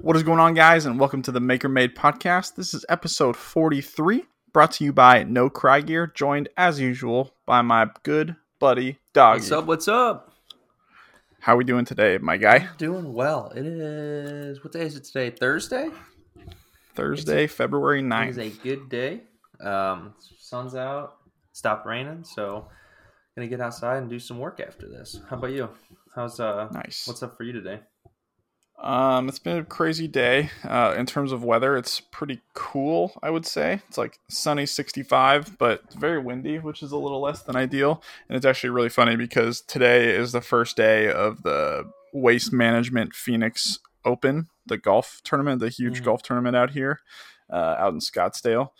What is going on, guys, and welcome to the Maker Made podcast. This is episode 43, brought to you by No Cry Gear, joined as usual by my good buddy Doggy. What's up? What's up? How are we doing today, my guy? Doing well. It is what day is it today? Thursday. Thursday, February It 9th. is a good day. Um, sun's out. Stopped raining, so gonna get outside and do some work after this. How about you? How's uh? Nice. What's up for you today? Um, it's been a crazy day. Uh, in terms of weather, it's pretty cool. I would say it's like sunny, sixty-five, but very windy, which is a little less than ideal. And it's actually really funny because today is the first day of the Waste Management Phoenix Open, the golf tournament, the huge Mhm. golf tournament out here, uh, out in Scottsdale.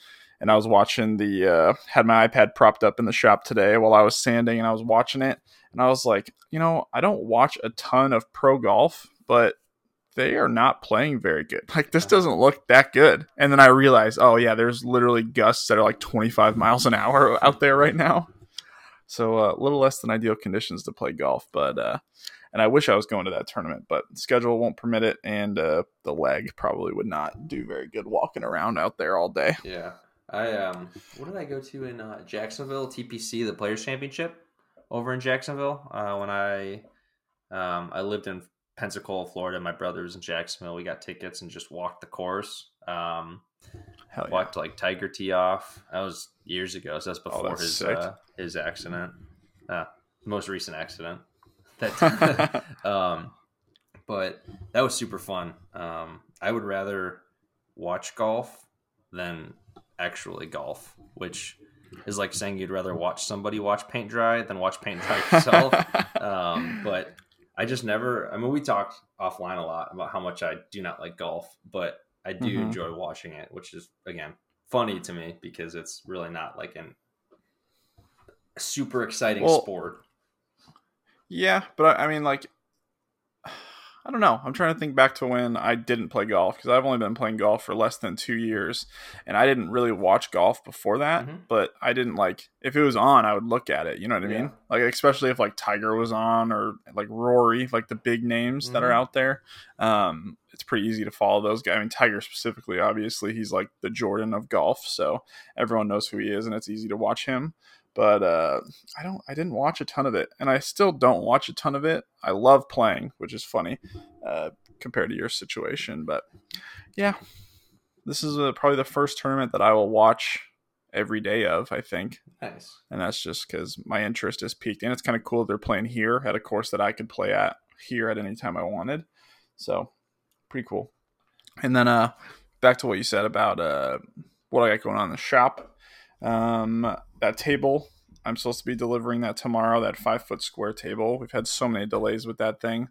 And I was watching the uh, had my iPad propped up in the shop today while I was sanding, and I was watching it, and I was like, you know, I don't watch a ton of pro golf, but they are not playing very good. Like this doesn't look that good. And then I realized, oh yeah, there's literally gusts that are like 25 miles an hour out there right now. So uh, a little less than ideal conditions to play golf, but uh, and I wish I was going to that tournament, but schedule won't permit it, and uh, the leg probably would not do very good walking around out there all day. Yeah, I um, what did I go to in uh, Jacksonville? TPC, the Players Championship, over in Jacksonville. Uh, when I um, I lived in Pensacola, Florida. My brother was in Jacksonville. We got tickets and just walked the course. Um, Hell yeah. walked like Tiger Tee off. That was years ago. So that's before Oh, that's his uh, his accident, uh, most recent accident. That, um, but that was super fun. Um, I would rather watch golf than actually golf, which is like saying you'd rather watch somebody watch paint dry than watch paint dry yourself. um, but I just never. I mean, we talked offline a lot about how much I do not like golf, but I do Mhm. enjoy watching it, which is again funny to me because it's really not like an super exciting Well, sport. Yeah, but I, I mean, like, I don't know. I'm trying to think back to when I didn't play golf because I've only been playing golf for less than two years, and I didn't really watch golf before that. Mhm. But I didn't like if it was on, I would look at it. You know what I mean? Yeah. Like, especially if like Tiger was on or like Rory, like the big names that are Mhm. out there. Um, it's pretty easy to follow those guys. I mean, Tiger specifically, obviously, he's like the Jordan of golf, so everyone knows who he is, and it's easy to watch him but uh, I don't. I didn't watch a ton of it, and I still don't watch a ton of it. I love playing, which is funny uh, compared to your situation. But yeah, this is uh, probably the first tournament that I will watch every day of. I think, Nice. and that's just because my interest is peaked, and it's kind of cool they're playing here at a course that I could play at here at any time I wanted. So pretty cool. And then uh, back to what you said about uh, what I got going on in the shop. Um, that table, I'm supposed to be delivering that tomorrow. That five foot square table. We've had so many delays with that thing,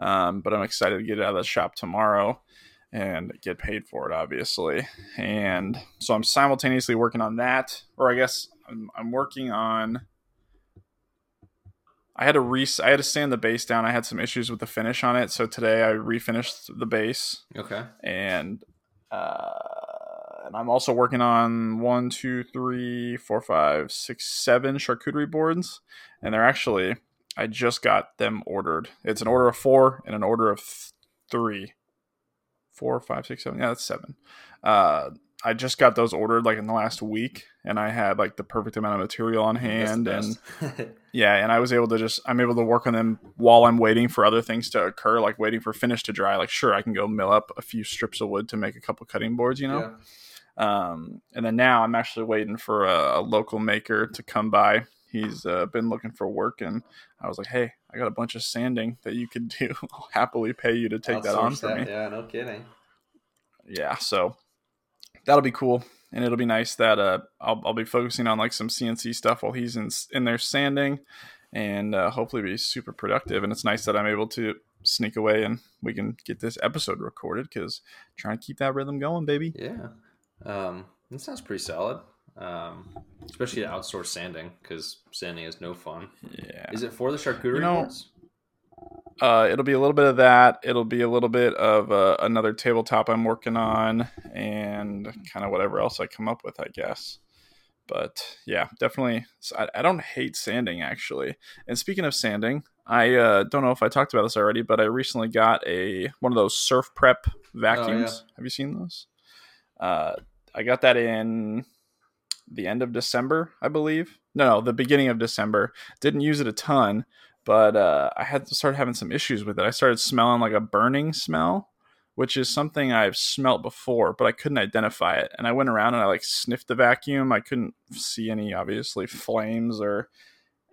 um, but I'm excited to get it out of the shop tomorrow and get paid for it, obviously. And so I'm simultaneously working on that, or I guess I'm, I'm working on. I had to re I had to sand the base down. I had some issues with the finish on it, so today I refinished the base Okay. and uh, and I'm also working on one, two, three, four, five, six, seven charcuterie boards, and they're actually I just got them ordered. It's an order of four and an order of th- three, four, five, six, seven. Yeah, that's seven. Uh, I just got those ordered like in the last week, and I had like the perfect amount of material on hand, and and yeah, and I was able to just I'm able to work on them while I'm waiting for other things to occur, like waiting for finish to dry. Like sure, I can go mill up a few strips of wood to make a couple cutting boards, you know. Um, and then now I'm actually waiting for a, a local maker to come by. He's uh, been looking for work, and I was like, hey, I got a bunch of sanding that you could do. I'll happily pay you to take that on for me. Yeah, no kidding. Yeah, so that'll be cool, and it'll be nice that uh, I'll I'll be focusing on like some CNC stuff while he's in in there sanding, and uh, hopefully be super productive. And it's nice that I'm able to sneak away and we can get this episode recorded because trying to keep that rhythm going, baby. Yeah. Um, that sounds pretty solid. Um, especially to outsource sanding because sanding is no fun. Yeah. Is it for the charcuterie You know- boards? Uh, it'll be a little bit of that. It'll be a little bit of uh, another tabletop I'm working on, and kind of whatever else I come up with, I guess. But yeah, definitely. I, I don't hate sanding actually. And speaking of sanding, I uh, don't know if I talked about this already, but I recently got a one of those Surf Prep vacuums. Have you seen those? Uh, I got that in the end of December, I believe. No, the beginning of December. Didn't use it a ton, but uh, I had to start having some issues with it. I started smelling like a burning smell, which is something I've smelt before, but I couldn't identify it. And I went around and I like sniffed the vacuum. I couldn't see any obviously flames or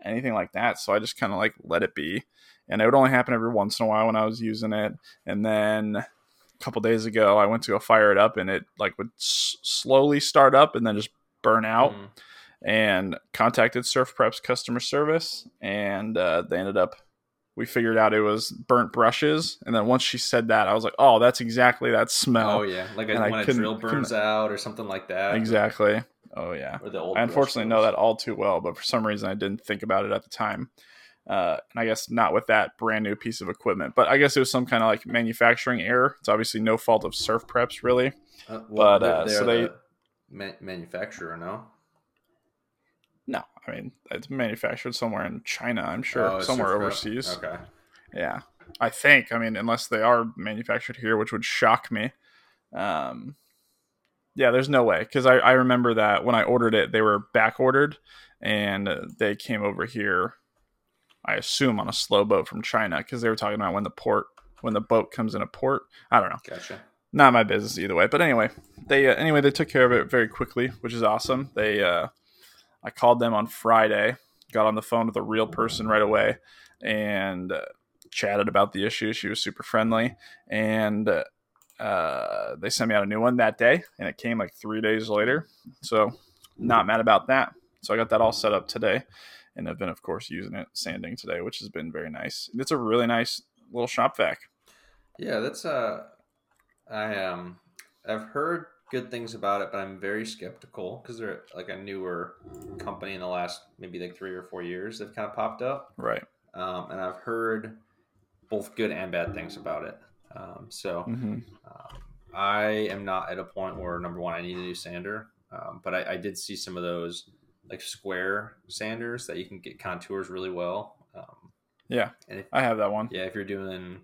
anything like that, so I just kind of like let it be. And it would only happen every once in a while when I was using it. And then a couple days ago, I went to go fire it up, and it like would s- slowly start up and then just burn out. Mm and contacted Surf Prep's customer service, and uh, they ended up. We figured out it was burnt brushes, and then once she said that, I was like, "Oh, that's exactly that smell." Oh yeah, like a, when a drill burns out or something like that. Exactly. Oh yeah. I unfortunately know that all too well, but for some reason I didn't think about it at the time. Uh, and I guess not with that brand new piece of equipment, but I guess it was some kind of like manufacturing error. It's obviously no fault of Surf Preps, really. Uh, well, but uh, so they the manufacturer, no. No, I mean it's manufactured somewhere in China. I'm sure oh, somewhere overseas. Okay. Yeah, I think. I mean, unless they are manufactured here, which would shock me. Um, yeah, there's no way because I, I remember that when I ordered it, they were back ordered, and they came over here. I assume on a slow boat from China because they were talking about when the port when the boat comes in a port. I don't know. Gotcha. Not my business either way. But anyway, they uh, anyway they took care of it very quickly, which is awesome. They uh, I called them on Friday, got on the phone with a real person right away, and uh, chatted about the issue. She was super friendly, and uh, they sent me out a new one that day, and it came like three days later. So, not mad about that. So I got that all set up today, and I've been, of course, using it sanding today, which has been very nice. It's a really nice little shop vac. Yeah, that's uh, I um, I've heard good things about it, but I'm very skeptical because they're like a newer company in the last maybe like three or four years. They've kind of popped up, right? Um, and I've heard both good and bad things about it. Um, so mm-hmm. um, I am not at a point where number one I need a new sander, um, but I, I, did see some of those like square sanders that you can get contours really well. Um, yeah, and if, I have that one. Yeah, if you're doing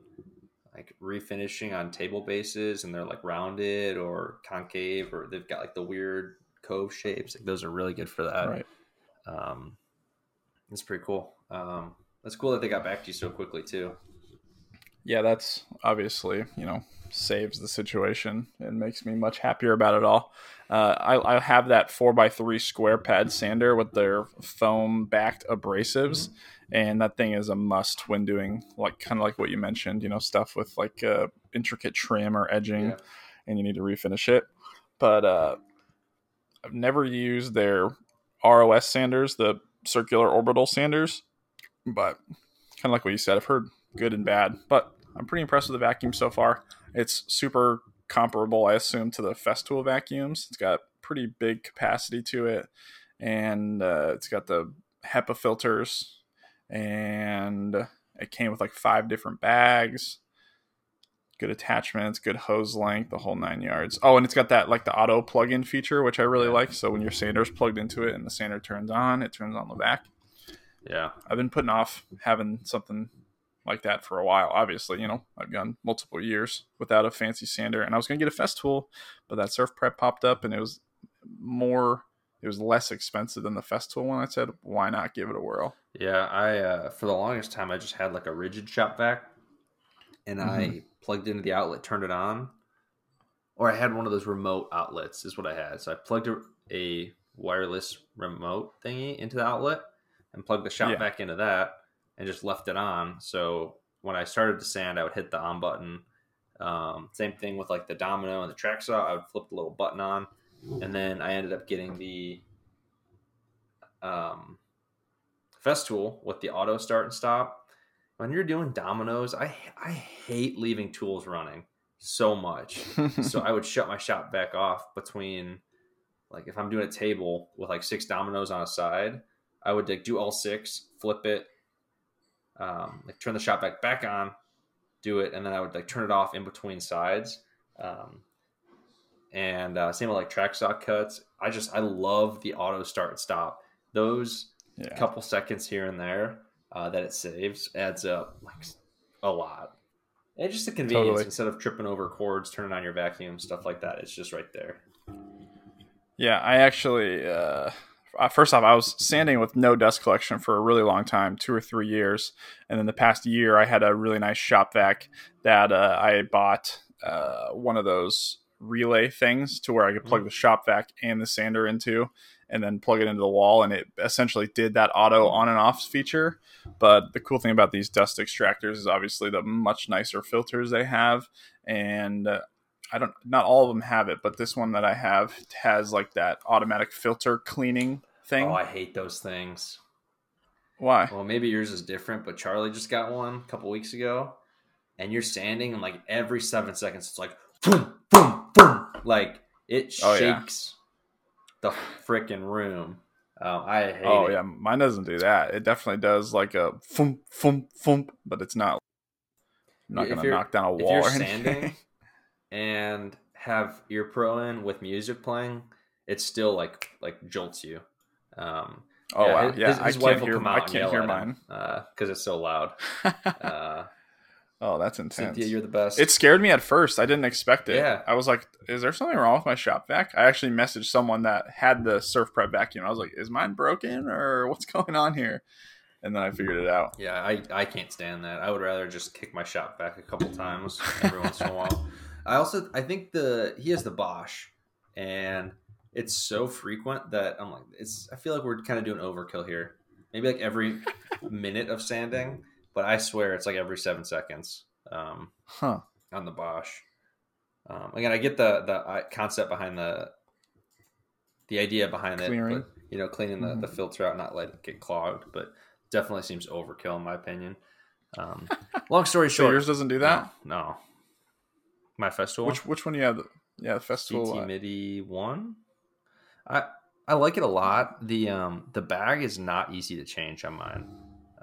like refinishing on table bases and they're like rounded or concave or they've got like the weird cove shapes. Like those are really good for that. Right. Um, it's pretty cool. Um, that's cool that they got back to you so quickly too. Yeah, that's obviously you know saves the situation and makes me much happier about it all. Uh, I, I, have that four x three square pad sander with their foam backed abrasives, and that thing is a must when doing like kind of like what you mentioned you know stuff with like uh, intricate trim or edging yeah. and you need to refinish it. But uh, i've never used their ros sanders the circular orbital sanders but kind of like what you said i've heard good and bad but i'm pretty impressed with the vacuum so far. It's super comparable i assume to the festool vacuums. It's got pretty big capacity to it and uh, it's got the HEPA filters and it came with like five different bags. Good attachments good hose length the whole nine yards. Oh and it's got that like the auto plug-in feature which i really like. So when your sander's plugged into it and the sander turns on it turns on the back. Yeah. I've been putting off having something like that for a while obviously you know i've gone multiple years without a fancy sander and i was going to get a festool but that surf prep popped up and it was more it was less expensive than the Festool one. I said, why not give it a whirl? Yeah, I uh, for the longest time I just had like a Ridgid shop vac, and mm-hmm. I plugged into the outlet, turned it on, or I had one of those remote outlets. Is what I had. So I plugged a, a wireless remote thingy into the outlet and plugged the shop yeah. vac into that, and just left it on. So when I started to sand, I would hit the on button. Um, same thing with like the domino and the track saw. I would flip the little button on and then I ended up getting the um, Festool with the auto start and stop. When you're doing dominoes, I I hate leaving tools running so much. so I would shut my shop back off between like if I'm doing a table with like six dominoes on a side, I would like do all six, flip it, um, like turn the shot vac back on, do it, and then I would like turn it off in between sides. Um, and uh, same with like track saw cuts. I just I love the auto start and stop. Those yeah. couple seconds here and there uh, that it saves adds up like a lot. And just the convenience Totally. instead of tripping over cords, turning on your vacuum, stuff like that. It's just right there. Yeah, I actually. Uh, uh, first off, I was sanding with no dust collection for a really long time, two or three years, and then the past year, I had a really nice shop vac that uh, I bought uh, one of those relay things to where I could plug the shop vac and the sander into, and then plug it into the wall, and it essentially did that auto on and off feature. But the cool thing about these dust extractors is obviously the much nicer filters they have, and uh, I don't not all of them have it, but this one that I have has like that automatic filter cleaning thing. Oh, I hate those things. Why? Well, maybe yours is different, but Charlie just got one a couple weeks ago, and you're standing, and like every seven seconds, it's like boom, boom, boom, like it Oh, yeah. shakes the freaking room. Um, I hate Oh it. yeah, mine doesn't do that. It definitely does like a thump thump thump, but it's not. I'm not If gonna knock down a if wall you're or anything. sanding and have ear pro in with music playing, it still like like jolts you. Um, oh wow, his- yeah, his, I his can't wife will hear. come out I can't hear mine. because it's so loud. Uh, oh, that's intense. Cynthia, you're the best. It scared me at first. I didn't expect it. Yeah. I was like, "Is there something wrong with my shop vac?" I actually messaged someone that had the Surf Prep vacuum. I was like, "Is mine broken or what's going on here?" And then I figured it out. Yeah, I, I can't stand that. I would rather just kick my shop back a couple times every once in a while. I also I think the he has the Bosch, and it's so frequent that I'm like it's. I feel like we're kind of doing overkill here. Maybe like every minute of sanding, but I swear it's like every seven seconds um, Huh. on the Bosch. Um, again, I get the the concept behind the the idea behind Clearing. it, but you know, cleaning the, the Mhm. filter out, not let it get clogged, but definitely seems overkill in my opinion. Um, long story So short, yours doesn't do that. No, no. My Festool Which which one do you have? Yeah, the Festool. CT uh, MIDI one. I I like it a lot. The um the bag is not easy to change on mine.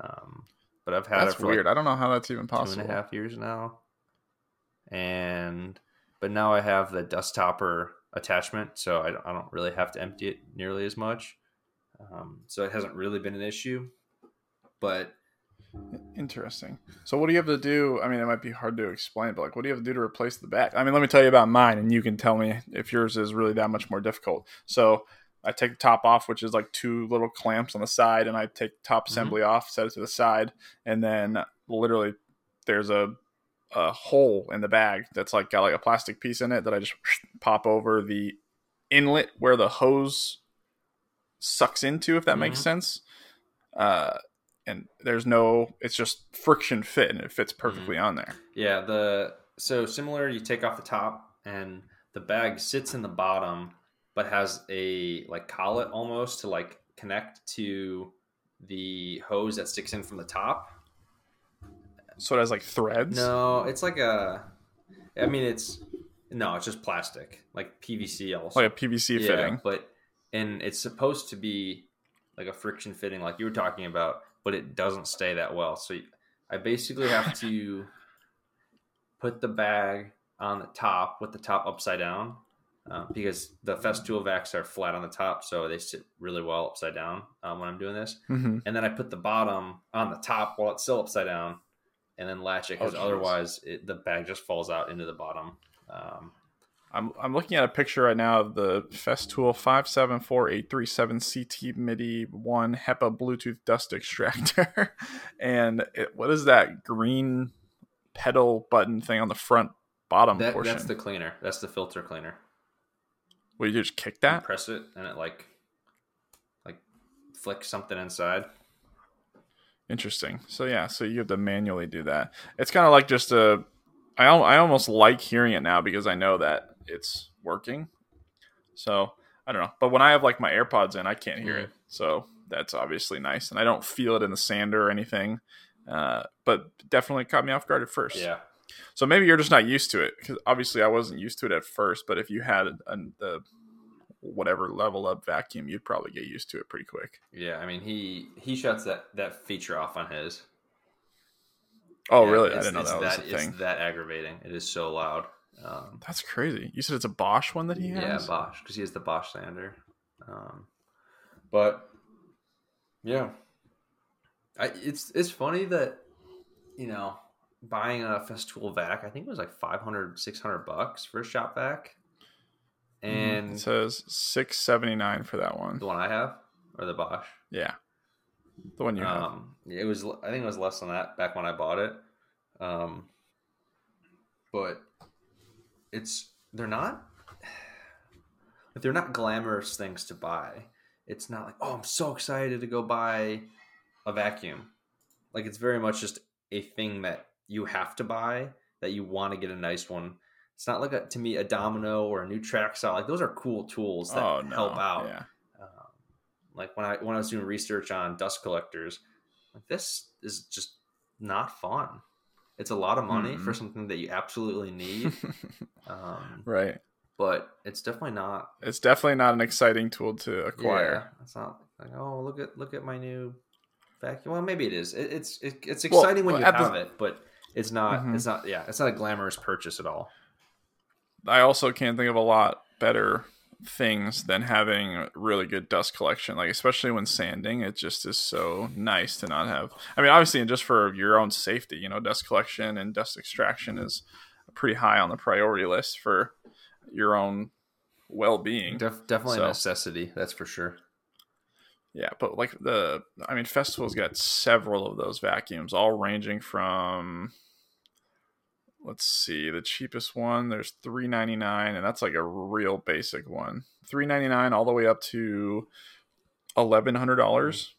Um, but I've had That's it for weird. like I don't know how that's even possible. a half years now. And but now I have the dust topper attachment, so I don't, I don't really have to empty it nearly as much. Um, so it hasn't really been an issue. But Interesting. So what do you have to do? I mean, it might be hard to explain, but like, what do you have to do to replace the back? I mean, let me tell you about mine, and you can tell me if yours is really that much more difficult. So I take the top off, which is like two little clamps on the side, and I take top Mhm. assembly off, set it to the side, and then literally there's a a hole in the bag that's like got like a plastic piece in it that I just pop over the inlet where the hose sucks into, if that makes Mhm. sense. Uh, and there's no, it's just friction fit, and it fits perfectly mm-hmm. on there. Yeah, the so similar. You take off the top, and the bag sits in the bottom, but has a like collet almost to like connect to the hose that sticks in from the top. So it has like threads. No, it's like a. I mean, it's no, it's just plastic, like PVC also. like a PVC yeah, fitting. but and it's supposed to be like a friction fitting, like you were talking about, but it doesn't stay that well. So I basically have to put the bag on the top with the top upside down uh, because the Festool vacs are flat on the top, so they sit really well upside down um, when I'm doing this. hmm And then I put the bottom on the top while it's still upside down, and then latch it because Oh, otherwise it, the bag just falls out into the bottom. Um, I'm, I'm looking at a picture right now of the Festool 574837 CT MIDI 1 HEPA Bluetooth dust extractor. and it, what is that green pedal button thing on the front bottom that, portion? that's the cleaner. That's the filter cleaner. Will you just kick You that? press it and it like like flicks something inside. Interesting. So yeah, so you have to manually do that. It's kind of like just a. I I almost like hearing it now because I know that it's working. So I don't know, but when I have like my AirPods in, I can't hear it. So that's obviously nice, and I don't feel it in the sander or anything. Uh, but definitely caught me off guard at first. Yeah. So maybe you're just not used to it because obviously I wasn't used to it at first. But if you had the whatever level up vacuum, you'd probably get used to it pretty quick. Yeah. I mean he he shuts that that feature off on his. Oh, Yeah, really? I didn't know it's that was a It's thing. that aggravating. It is so loud. Um, That's crazy. You said it's a Bosch one that he yeah, has. Yeah, Bosch because he has the Bosch sander. Um, but yeah, I, it's it's funny that you know buying a Festool vac. I think it was like 500, 600 bucks for a shop vac, Mhm. and it says six seventy nine for that one. the one I have or the Bosch. Yeah, the one you have. Um, it was I think it was less than that back when I bought it. Um, but it's they're not if they're not glamorous things to buy. It's not like oh I'm so excited to go buy a vacuum. Like it's very much just a thing that you have to buy that you want to get a nice one. It's not like a, to me a domino or a new track saw. Like those are cool tools that oh no, help out Yeah, um, like when I when I was doing research on dust collectors, like this is just not fun. It's a lot of money for Mhm. something that you absolutely need, um, right. but it's definitely not. It's definitely not an exciting tool to acquire. Yeah, it's not like oh look at look at my new vacuum. Well, maybe it is. It, it's it, it's Well, exciting when you at the- have it, but it's not. Mhm. It's not. Yeah, it's not a glamorous purchase at all. I also can't think of a lot better things than having really good dust collection. Like especially when sanding, it just is so nice to not have. I mean, obviously, and just for your own safety, you know, dust collection and dust extraction is pretty high on the priority list for your own well-being. Def, definitely So- a necessity. That's for sure. Yeah, but like the, I mean, Festool's got several of those vacuums, all ranging from, let's see, the cheapest one. There's three ninety nine, and that's like a real basic one. Three ninety nine all the way up to eleven hundred dollars.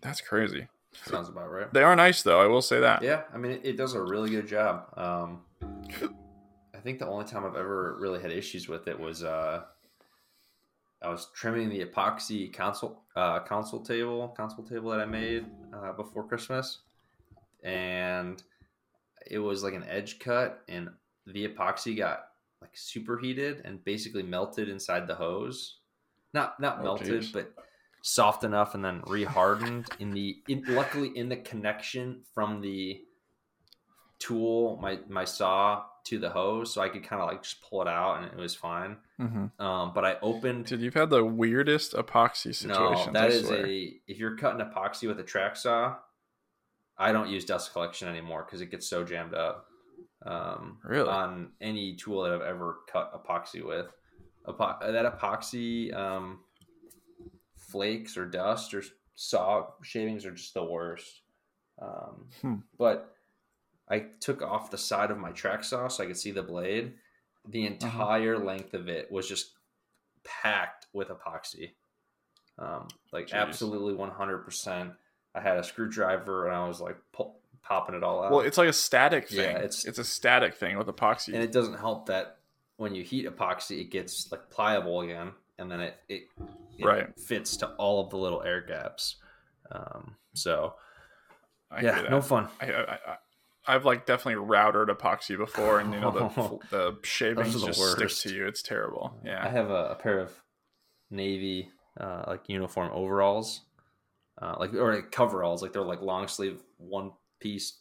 That's crazy. Sounds about right. They are nice though. I will say that. Yeah, I mean, it, it does a really good job. Um, I think the only time I've ever really had issues with it was uh, I was trimming the epoxy console uh, console table console table that I made uh, before Christmas, and it was like an edge cut, and the epoxy got like superheated and basically melted inside the hose. Not not Oh, melted, geez. but soft enough and then rehardened in the in, luckily in the connection from the tool my my saw to the hose so i could kind of like just pull it out and it was fine hmm um but i opened Dude, you've had the weirdest epoxy no situations. that is a if you're cutting epoxy with a track saw i don't use dust collection anymore because it gets so jammed up um Really? on any tool that i've ever cut epoxy with Epo- that epoxy um flakes or dust or saw shavings are just the worst um Hmm. but I took off the side of my track saw so I could see the blade. The Uh-huh. entire length of it was just packed with epoxy. Um, like Jeez. absolutely 100%. I had a screwdriver and I was like pull, popping it all out. Well, it's like a static thing. Yeah, it's it's- a static thing with epoxy. and it doesn't help that when you heat epoxy, it gets like pliable again and then it, it, it Right. fits to all of the little air gaps. Um, so I yeah, no fun. I, I, I I've like definitely routed epoxy before, and you know the the shavings the just stick worst. to you. It's terrible. Yeah, I have a, a pair of navy uh, like uniform overalls, uh, like or like coveralls, like they're like long sleeve one piece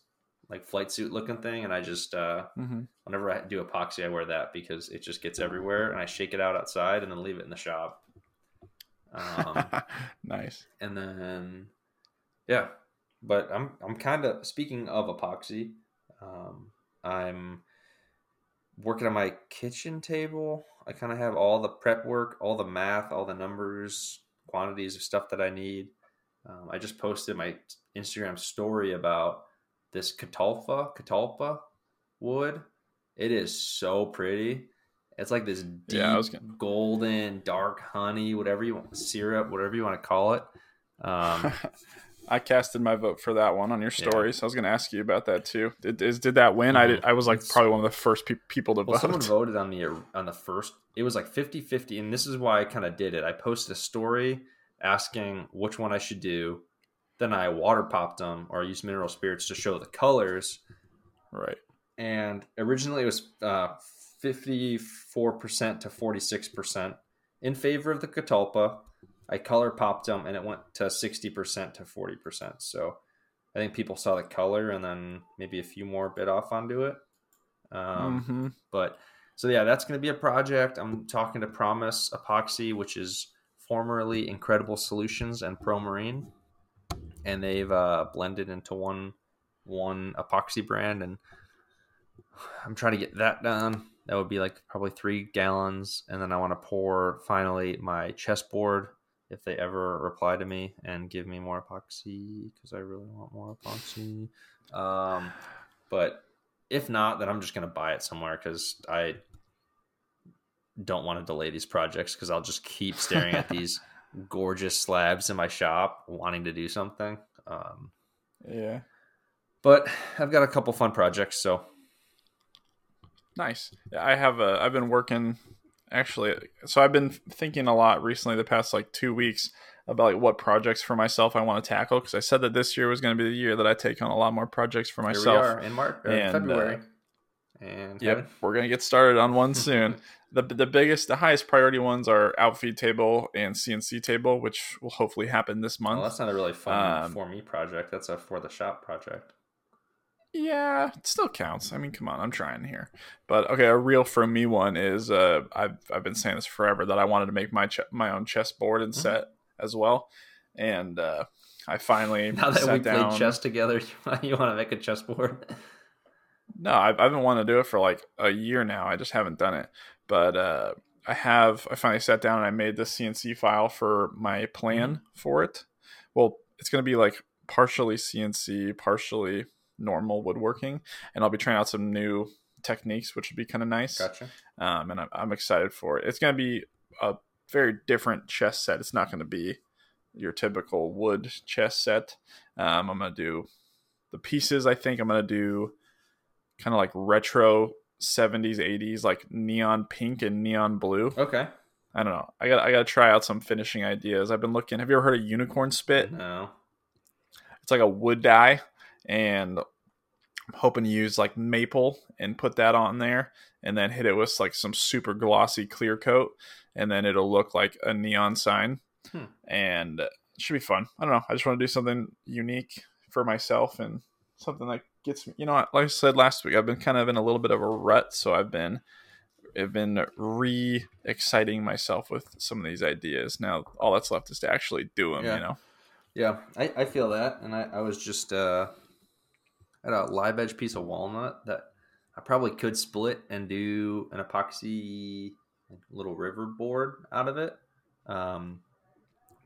like flight suit looking thing, and I just uh, mm-hmm. whenever I do epoxy, I wear that because it just gets everywhere, and I shake it out outside and then leave it in the shop. Um, nice. and then yeah but i'm i'm kind of speaking of epoxy um i'm working on my kitchen table i kind of have all the prep work all the math all the numbers quantities of stuff that i need um, i just posted my instagram story about this catalpa catalpa wood it is so pretty it's like this deep Yeah, gonna- golden dark honey whatever you want syrup whatever you want to call it um, I casted my vote for that one on your Yeah. stories. I was going to ask you about that too. Did is, did that win? I did. I was like probably one of the first pe- people to well someone voted on the on the first it was like 50-50 and this is why i kind of did it i posted a story asking which one i should do then i water popped them or used mineral spirits to show the colors. Right. and originally it was uh, 54% to 46% in favor of the catalpa. I color popped them and it went to 60% to 40% so i think people saw the color and then maybe a few more bit off onto it. Um, hmm but so yeah, that's going to be a project. I'm talking to Promise Epoxy, which is formerly Incredible Solutions and Pro Marine. and they've uh, blended into one one epoxy brand, and I'm trying to get that done. That would be like probably three gallons, and then I want to pour finally my chessboard if they ever reply to me and give me more epoxy because I really want more epoxy. Um, but if not, then I'm just gonna buy it somewhere because I don't want to delay these projects because I'll just keep staring at these gorgeous slabs in my shop, wanting to do something. Um, Yeah. but I've got a couple fun projects, so Nice. I have a. I've been working actually. So I've been thinking a lot recently, the past like two weeks, about like what projects for myself I want to tackle because I said that this year was going to be the year that I take on a lot more projects for here we myself. are in March, or And, February, uh, and Yep, Kevin? we're gonna get started on one soon. the The biggest, the highest priority ones are outfeed table and CNC table, which will hopefully happen this month. Well, that's not a really fun Um, for me project. That's a for the shop project. Yeah, it still counts. I mean, come on, I'm trying here. But okay, a real for me one is uh, I've I've been saying this forever that I wanted to make my ch- my own chessboard and Mhm. set as well, and uh, I finally Now that we down. played chess together, you want to make a chessboard? No, I've, I've been wanting to do it for like a year now. I just haven't done it. But uh, I have. I finally sat down and I made the CNC file for my plan Mm-hmm. for it. Well, it's going to be like partially CNC, partially normal woodworking, and I'll be trying out some new techniques, which would be kind of nice. Gotcha. Um, and I'm, I'm excited for it. It's going to be a very different chess set. It's not going to be your typical wood chess set. Um, I'm going to do the pieces. I think I'm going to do kind of like retro 70s 80s like neon pink and neon blue. Okay. i don't know. I got i got to try out some finishing ideas. I've been looking have you ever heard of unicorn spit? No. it's like a wood dye and i'm hoping to use like maple and put that on there and then hit it with like some super glossy clear coat and then it'll look like a neon sign. Hmm. and it should be fun. I don't know. I just want to do something unique for myself and something like that gets me you know like i said last week i've been kind of in a little bit of a rut so i've been i've been re-exciting myself with some of these ideas now all that's left is to actually do them Yeah. you know Yeah, I, I feel that, and I, I was just uh, at a live edge piece of walnut that I probably could split and do an epoxy little river board out of it. Um,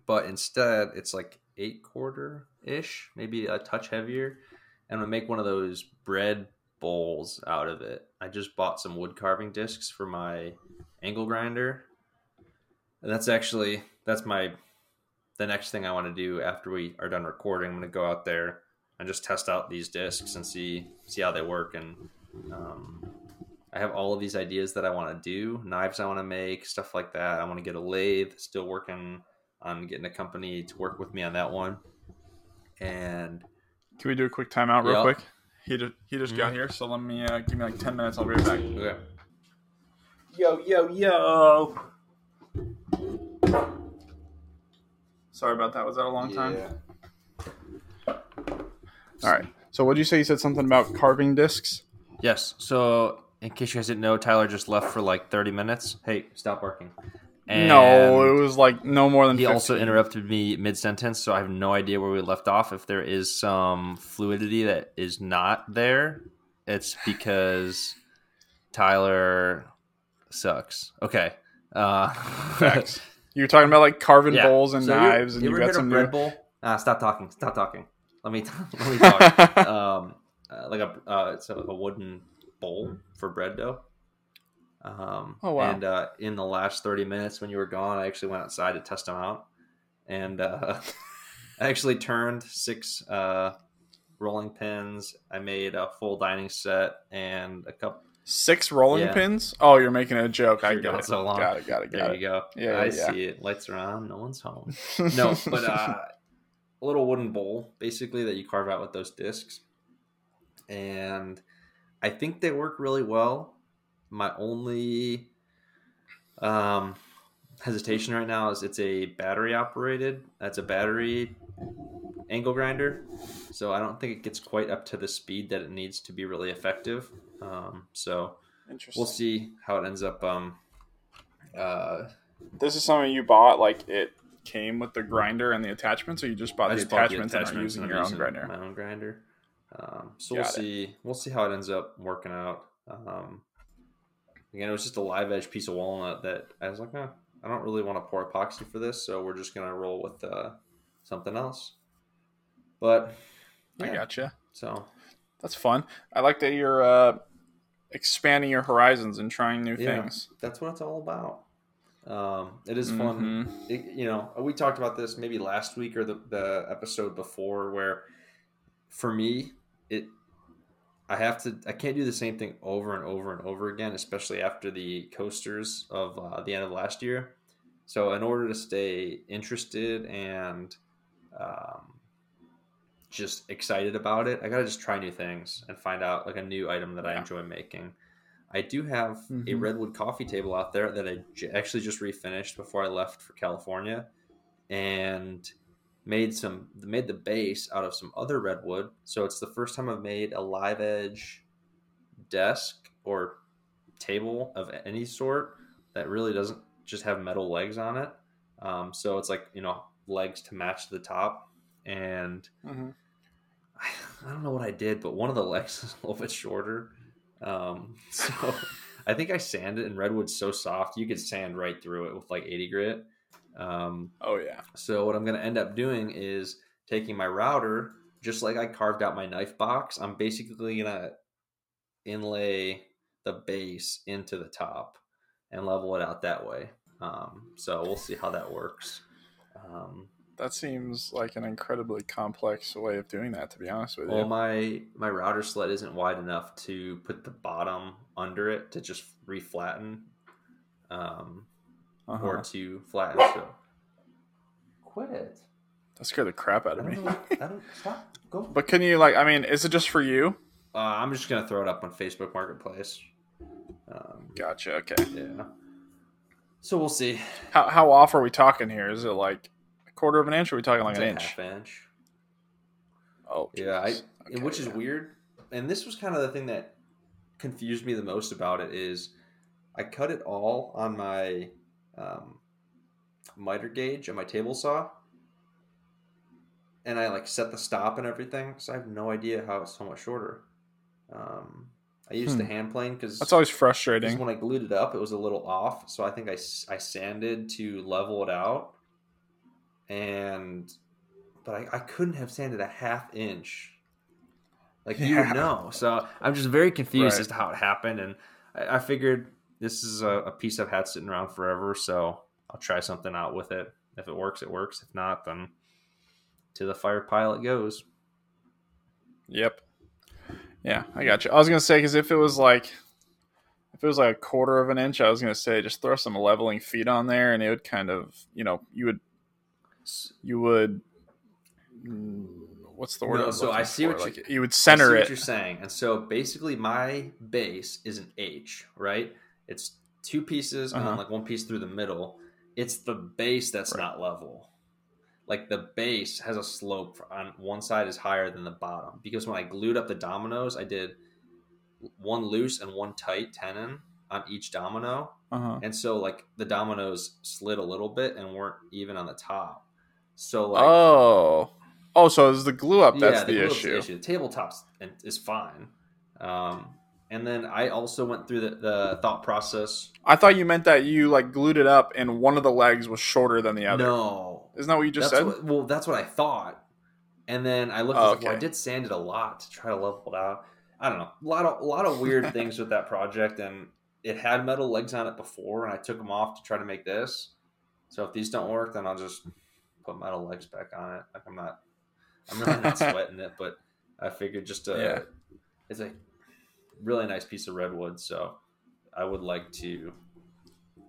but instead, it's like eight quarter ish, maybe a touch heavier, and I make one of those bread bowls out of it. I just bought some wood carving discs for my angle grinder, and that's actually that's my the next thing I want to do after we are done recording, I'm to go out there and just test out these discs and see see how they work. And um, I have all of these ideas that I want to do, knives I want to make, stuff like that. I want to get a lathe. Still working on getting a company to work with me on that one. And Can we do a quick timeout real Yeah. quick? He just he just got Mhm. here, so let me uh, give me like ten minutes. I'll be right back. okay, Yo yo yo. Sorry about that. Was that a long time? All right. So what did you say? You said something about carving discs. Yes. So in case you guys didn't know, Tyler just left for like 30 minutes. Hey, stop barking. No, it was like no more than. He 15. also interrupted me mid sentence, so I have no idea where we left off. If there is some fluidity that is not there, it's because Tyler sucks. Okay. Uh, Facts. You were talking about like carving yeah. bowls and So you- knives, and you, ever got some a bread new. bowl. Ah, stop talking. Stop talking. Let me let me talk. um, uh, like a uh, it's a, a wooden bowl for bread dough. Um, Oh, wow. And uh, in the last thirty minutes when you were gone, I actually went outside to test them out, and uh, I actually turned six uh, rolling pins. I made a full dining set and a couple. Six rolling Yeah. pins. Oh, you're making a joke. I going it. so long. Got it. Got it. There Got you go. Yeah, I yeah, see it. Lights are on. No one's home. No, but uh, a little wooden bowl basically that you carve out with those discs, and I think they work really well. My only um, hesitation right now is it's a battery operated. That's a battery angle grinder, so I don't think it gets quite up to the speed that it needs to be really effective. Um, so we'll see how it ends up. Um, uh, this is something you bought like it came with the grinder and the attachments, or you just bought the just bought the attachments, and are using and your own using grinder? My own grinder. Um, so Got we'll it. see. We'll see how it ends up working out. Um, again, it was just a live edge piece of walnut that I was like, I don't really want to pour epoxy for this, so we're just gonna roll with uh, something else. But I yeah, gotcha. so That's fun. I like that you're uh, expanding your horizons and trying new Yeah. things. that's what it's all about. Um, it is fun. Mhm. It, you know, we talked about this maybe last week or the, the episode before, where for me, it I have to I can't do the same thing over and over and over again, especially after the coasters of uh, the end of last year. So, in order to stay interested and um, just excited about it, I gotta just try new things and find out like a new item that I enjoy making. I do have a Mhm. redwood coffee table out there that I j- actually just refinished before I left for California, and made some made the base out of some other redwood. So it's the first time I've made a live edge desk or table of any sort that really doesn't just have metal legs on it. Um, so it's like you know legs to match the top, and Mhm. I, I don't know what I did, but one of the legs is a little bit shorter. Um, so I think I sanded it, and redwood's so soft you could sand right through it with like 80 grit. Um, Oh yeah. so what I'm going to end up doing is taking my router, just like I carved out my knife box. I'm basically going to inlay the base into the top and level it out that way. Um, so we'll see how that works. Um, That seems like an incredibly complex way of doing that. To be honest with you. well, my my router sled isn't wide enough to put the bottom under it to just reflatten, um, Uh-huh. or to flatten. So quit it. That scared the crap out of don't me. know. Stop. Go. But can you like? I mean, is it just for you? Uh, I'm just gonna throw it up on Facebook Marketplace. Um, Gotcha. Okay. yeah. So we'll see. How how off are we talking here? Is it like a quarter of an inch? Or are we talking like It's an inch? half inch. Oh, Yeah, I, Okay, which is yeah. weird. And this was kind of the thing that confused me the most about it is I cut it all on my um, miter gauge on my table saw, and I like set the stop and everything. So I have no idea how it's so much shorter. Um, I used the Hmm. hand plane because That's always Because frustrating. when I glued it up, it was a little off. So I think I, I sanded to level it out. And, but I, I couldn't have sanded a half inch. Like you Yeah. would know. So I'm just very confused Right. as to how it happened. And I, I figured this is a, a piece I've had sitting around forever. So I'll try something out with it. If it works, it works. If not, then to the fire pile it goes. Yep. Yeah, I got you. I was gonna say because if it was like, if it was like a quarter of an inch, I was gonna say just throw some leveling feet on there, and it would kind of, you know, you would, you would, mm, what's the word? No, so I see for? what you- like, you would I see center what it. you're saying. And so basically, my base is an H, right? It's two pieces and then Uh-huh. like one piece through the middle. It's the base that's Right. not level. Like the base has a slope on one side is higher than the bottom because when I glued up the dominoes, I did one loose and one tight tenon on each domino, Uh-huh. and so like the dominoes slid a little bit and weren't even on the top. So like oh, oh, so is the glue up? That's the the, glue-up's issue. The tabletop's is fine. Um, and then I also went through the, the thought process. I thought you meant that you like glued it up, and one of the legs was shorter than the other. No, Isn't that what you just that's said? what, well, that's what I thought. And then I looked. Oh, I was well, I did sand it a lot to try to level it out. I don't know, a lot of a lot of weird things with that project, and it had metal legs on it before, and I took them off to try to make this. So if these don't work, then I'll just put metal legs back on it. Like I'm not, I'm really not sweating it, but I figured just to, Yeah. it's a really nice piece of redwood, so I would like to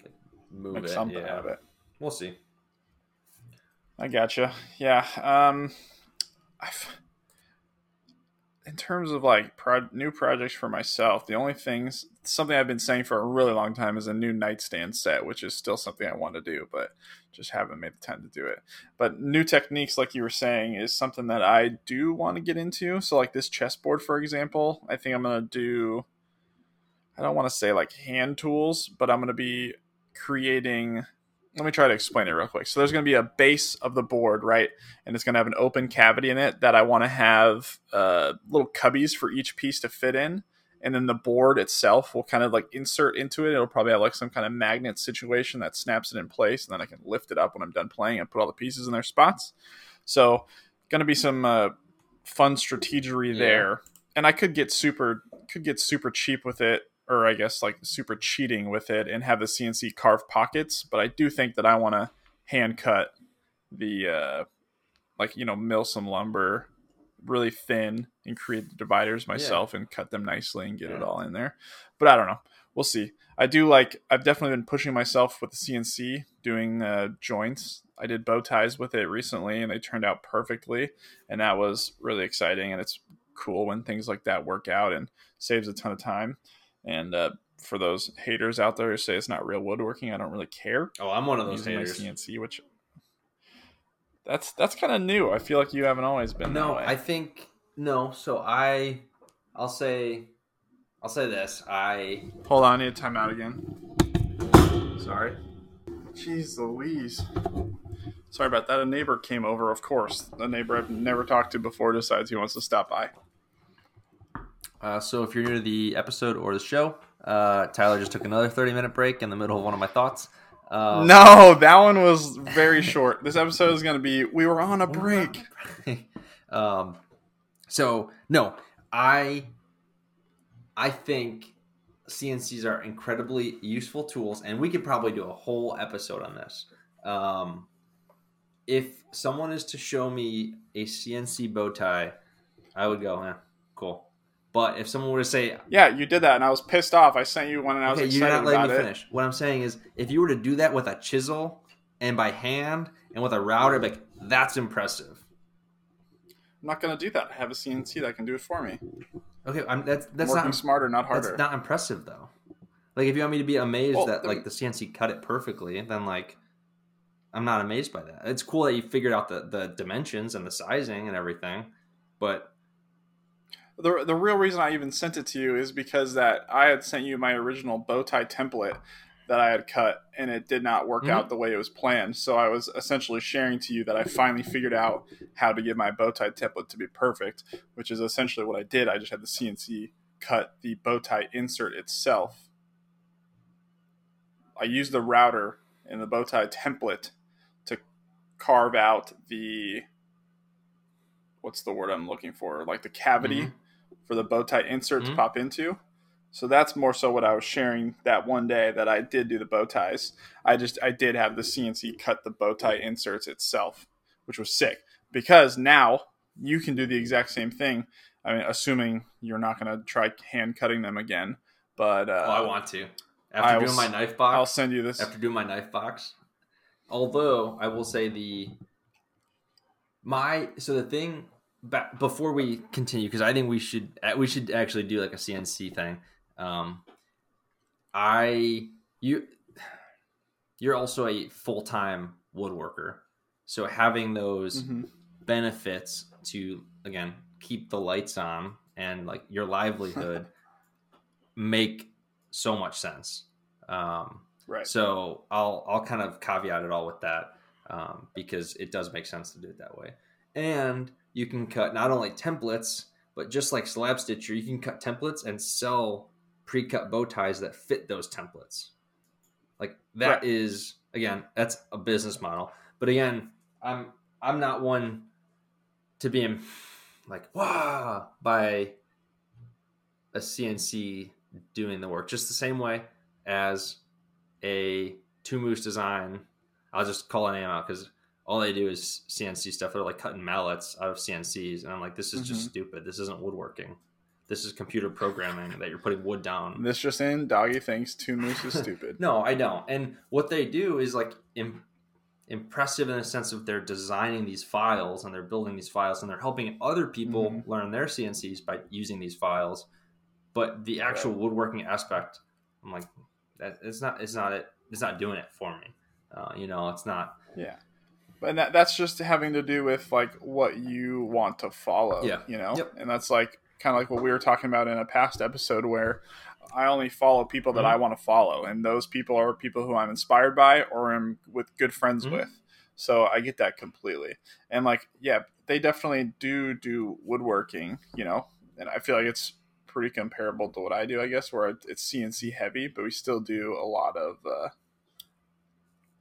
like, move Make it. something yeah, out of it. we'll see. I gotcha. Yeah. Um, I've, in terms of like pro- new projects for myself, the only things something I've been saying for a really long time is a new nightstand set, which is still something I want to do, but just haven't made the time to do it. But new techniques, like you were saying, is something that I do want to get into. So, like this chessboard, for example, I think I'm gonna do. I don't want to say like hand tools, but I'm gonna be creating let me try to explain it real quick. So there's going to be a base of the board, right? And it's going to have an open cavity in it that I want to have uh, little cubbies for each piece to fit in. And then the board itself will kind of like insert into it. It'll probably have like some kind of magnet situation that snaps it in place. And then I can lift it up when I'm done playing and put all the pieces in their spots. So, going to be some uh, fun strategery Yeah. there. And I could get super could get super cheap with it or I guess like super cheating with it and have the CNC carve pockets, but I do think that I want to hand cut the uh like you know mill some lumber really thin and create the dividers myself and cut them nicely and get it all in there. But I don't know. We'll see. I do like I've definitely been pushing myself with the CNC doing uh joints. I did bow ties with it recently and they turned out perfectly and that was really exciting and it's cool when things like that work out and saves a ton of time. And uh, for those haters out there who say it's not real woodworking, I don't really care. Oh, I'm one of those haters. CNC, which that's that's kind of new. I feel like you haven't always been that No. I think no. So I, I'll say, I'll say this. I Hold on, I need to time out again. Sorry. Jeez Louise. Sorry about that. A neighbor came over, of course. A neighbor I've never talked to before decides he wants to stop by. Uh, so if you're new to the episode or the show, uh, Tyler just took another 30 minute break in the middle of one of my thoughts. Uh, no, that one was very short. This episode is going to be We Were on a Break. um, so no, I I think CNCs are incredibly useful tools, and we could probably do a whole episode on this. Um, if someone is to show me a CNC bow tie, I would go, eh, cool. But if someone were to say, Yeah, you did that, and I was pissed off. I sent you one, and I was okay, you're not letting me it. finish. What I'm saying is, if you were to do that with a chisel and by hand and with a router, like that's impressive. I'm not going to do that. I have a CNC that can do it for me. Okay, I'm, that's that's Working not smarter, not harder. That's not impressive though. Like if you want me to be amazed Well, that the- like the CNC cut it perfectly, then like I'm not amazed by that. It's cool that you figured out the the dimensions and the sizing and everything, but the the real reason I even sent it to you is because that I had sent you my original bow tie template that I had cut and it did not work Mhm. out the way it was planned. So I was essentially sharing to you that I finally figured out how to get my bow tie template to be perfect, which is essentially what I did. I just had the CNC cut the bow tie insert itself. I used the router in the bow tie template to carve out the what's the word I'm looking for? Like the cavity Mhm. For the bow tie insert to Mhm. pop into. So that's more so what I was sharing that one day that I did do the bow ties. I just I did have the CNC cut the bow tie inserts itself, which was sick because now you can do the exact same thing. I mean, assuming you're not going to try hand cutting them again, but uh, oh, I want to. After will doing my knife box, I'll send you this. after doing my knife box. Although I will say the my so the thing before we continue because I think we should uh, we should actually do like a CNC thing. Um, I you you're also a full time woodworker, so having those Mhm. benefits to again keep the lights on and like your livelihood make so much sense. Um, Right. so I'll I'll kind of caveat it all with that um, because it does make sense to do it that way. And you can cut not only templates, but just like Slab Stitcher, you can cut templates and sell pre-cut bow ties that fit those templates. Like that is Right. again, that's a business model. But again, I'm I'm not one to be like wow by a CNC doing the work just the same way as a two moose design. I'll just call a name out because all they do is CNC stuff. They're like cutting mallets out of CNCs, and I'm like, this is just Mhm. stupid. This isn't woodworking. This is computer programming that you're putting wood down. This just in: Doggy thinks two moose is stupid. No, I don't. And what they do is like Im- impressive in the sense of they're designing these files and they're building these files and they're helping other people Mhm. learn their CNCs by using these files. But the actual woodworking aspect, I'm like, that it's not. It's not it. It's not doing it for me. Uh, you know, it's not. Yeah. And that, that's just having to do with like what you want to follow. Yeah. You know? Yep. And that's like kind of like what we were talking about in a past episode where I only follow people that I Mm-hmm. want to follow, and those people are people who I'm inspired by or am with good friends Mhm. with. So I get that completely. And like, yeah, they definitely do do woodworking, you know, and I feel like it's pretty comparable to what I do, I guess, where it's CNC heavy, but we still do a lot of uh,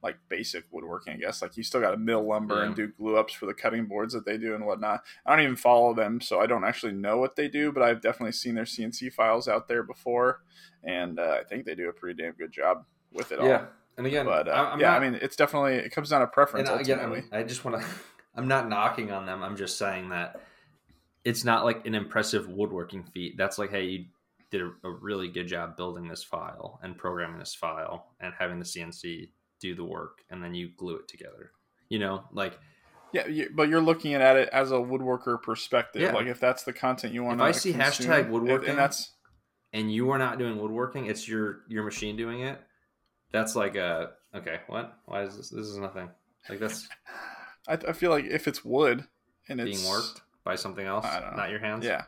like basic woodworking, I guess. Like you still got to mill lumber and do glue ups for the cutting boards that they do and whatnot. I don't even follow them, so I don't actually know what they do, but I've definitely seen their CNC files out there before, and uh, I think they do a pretty damn good job with it all. Yeah, and again, But uh, yeah, not- I mean, it's definitely it comes down to preference and again, ultimately. I'm- I just want to. I'm not knocking on them. I'm just saying that it's not like an impressive woodworking feat. That's like, hey, you did a, a really good job building this file and programming this file and having the CNC do the work, and then you glue it together. You know, like Yeah, but you're looking at it as a woodworker perspective. Yeah. Like if that's the content you want If to I see hashtag woodworking- and that's and you are not doing woodworking, it's your your machine doing it. That's like a okay. What? Why is this? This is nothing. Like that's I, I feel like if it's wood and it's being worked by something else, don't your hands. Yeah,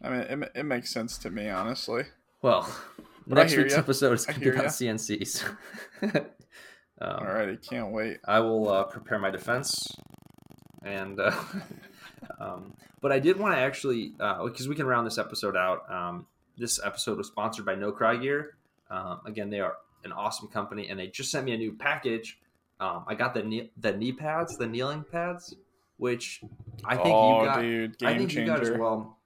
I mean, it, it makes sense to me, honestly. Well, But next week's ya. episode is going to be about ya. CNCs. um, All right, I can't wait. I will uh, prepare my defense, and uh, um, but I did want to actually because we can round this episode out. Um, this episode was sponsored by No Cry Gear. Um, again, they are an awesome company, and they just sent me a new package. Um, I got the knee, the knee pads, the kneeling pads, which I think oh, you got. dude, game I think changer. you got as well.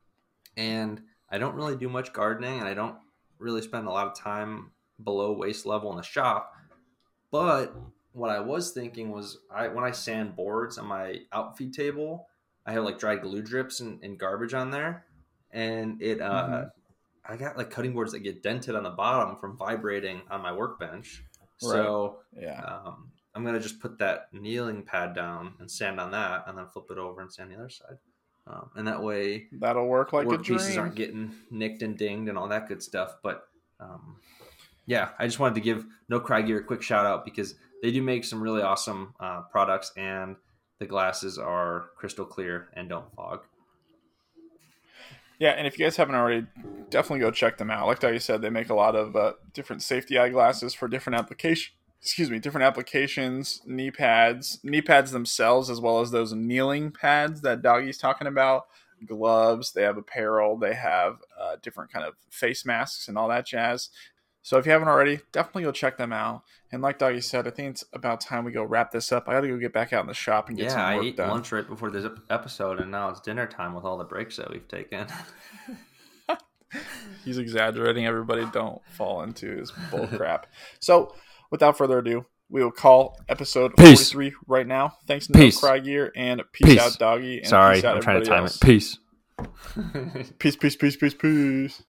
And I don't really do much gardening, and I don't really spend a lot of time below waist level in the shop. But what I was thinking was, I when I sand boards on my outfeed table, I have like dried glue drips and, and garbage on there, and it uh, Mhm. I got like cutting boards that get dented on the bottom from vibrating on my workbench. So Yeah, um, I'm gonna just put that kneeling pad down and sand on that, and then flip it over and sand the other side. Um, and that way, that'll work like work pieces aren't getting nicked and dinged and all that good stuff. But um, yeah, I just wanted to give No Cry Gear a quick shout out because they do make some really awesome uh, products, and the glasses are crystal clear and don't fog. Yeah, and if you guys haven't already, definitely go check them out. Like Dougie said, they make a lot of uh, different safety eyeglasses for different application. Excuse me, different applications, knee pads, knee pads themselves, as well as those kneeling pads that Doggie's talking about. Gloves, they have apparel, they have uh, different kind of face masks and all that jazz. So if you haven't already, definitely go check them out. And like Doggy said, I think it's about time we go wrap this up. I got to go get back out in the shop and get Yeah, some I work ate done. lunch right before this episode, and now it's dinner time with all the breaks that we've taken. He's exaggerating. Everybody, don't fall into his bull crap. So, without further ado, we will call episode Peace. 43 right now. Thanks to Peace. No Cry Gear and peace, Peace. out, doggy. And Sorry, peace out I'm trying to time else. it. Peace. Peace, peace, peace, peace, peace.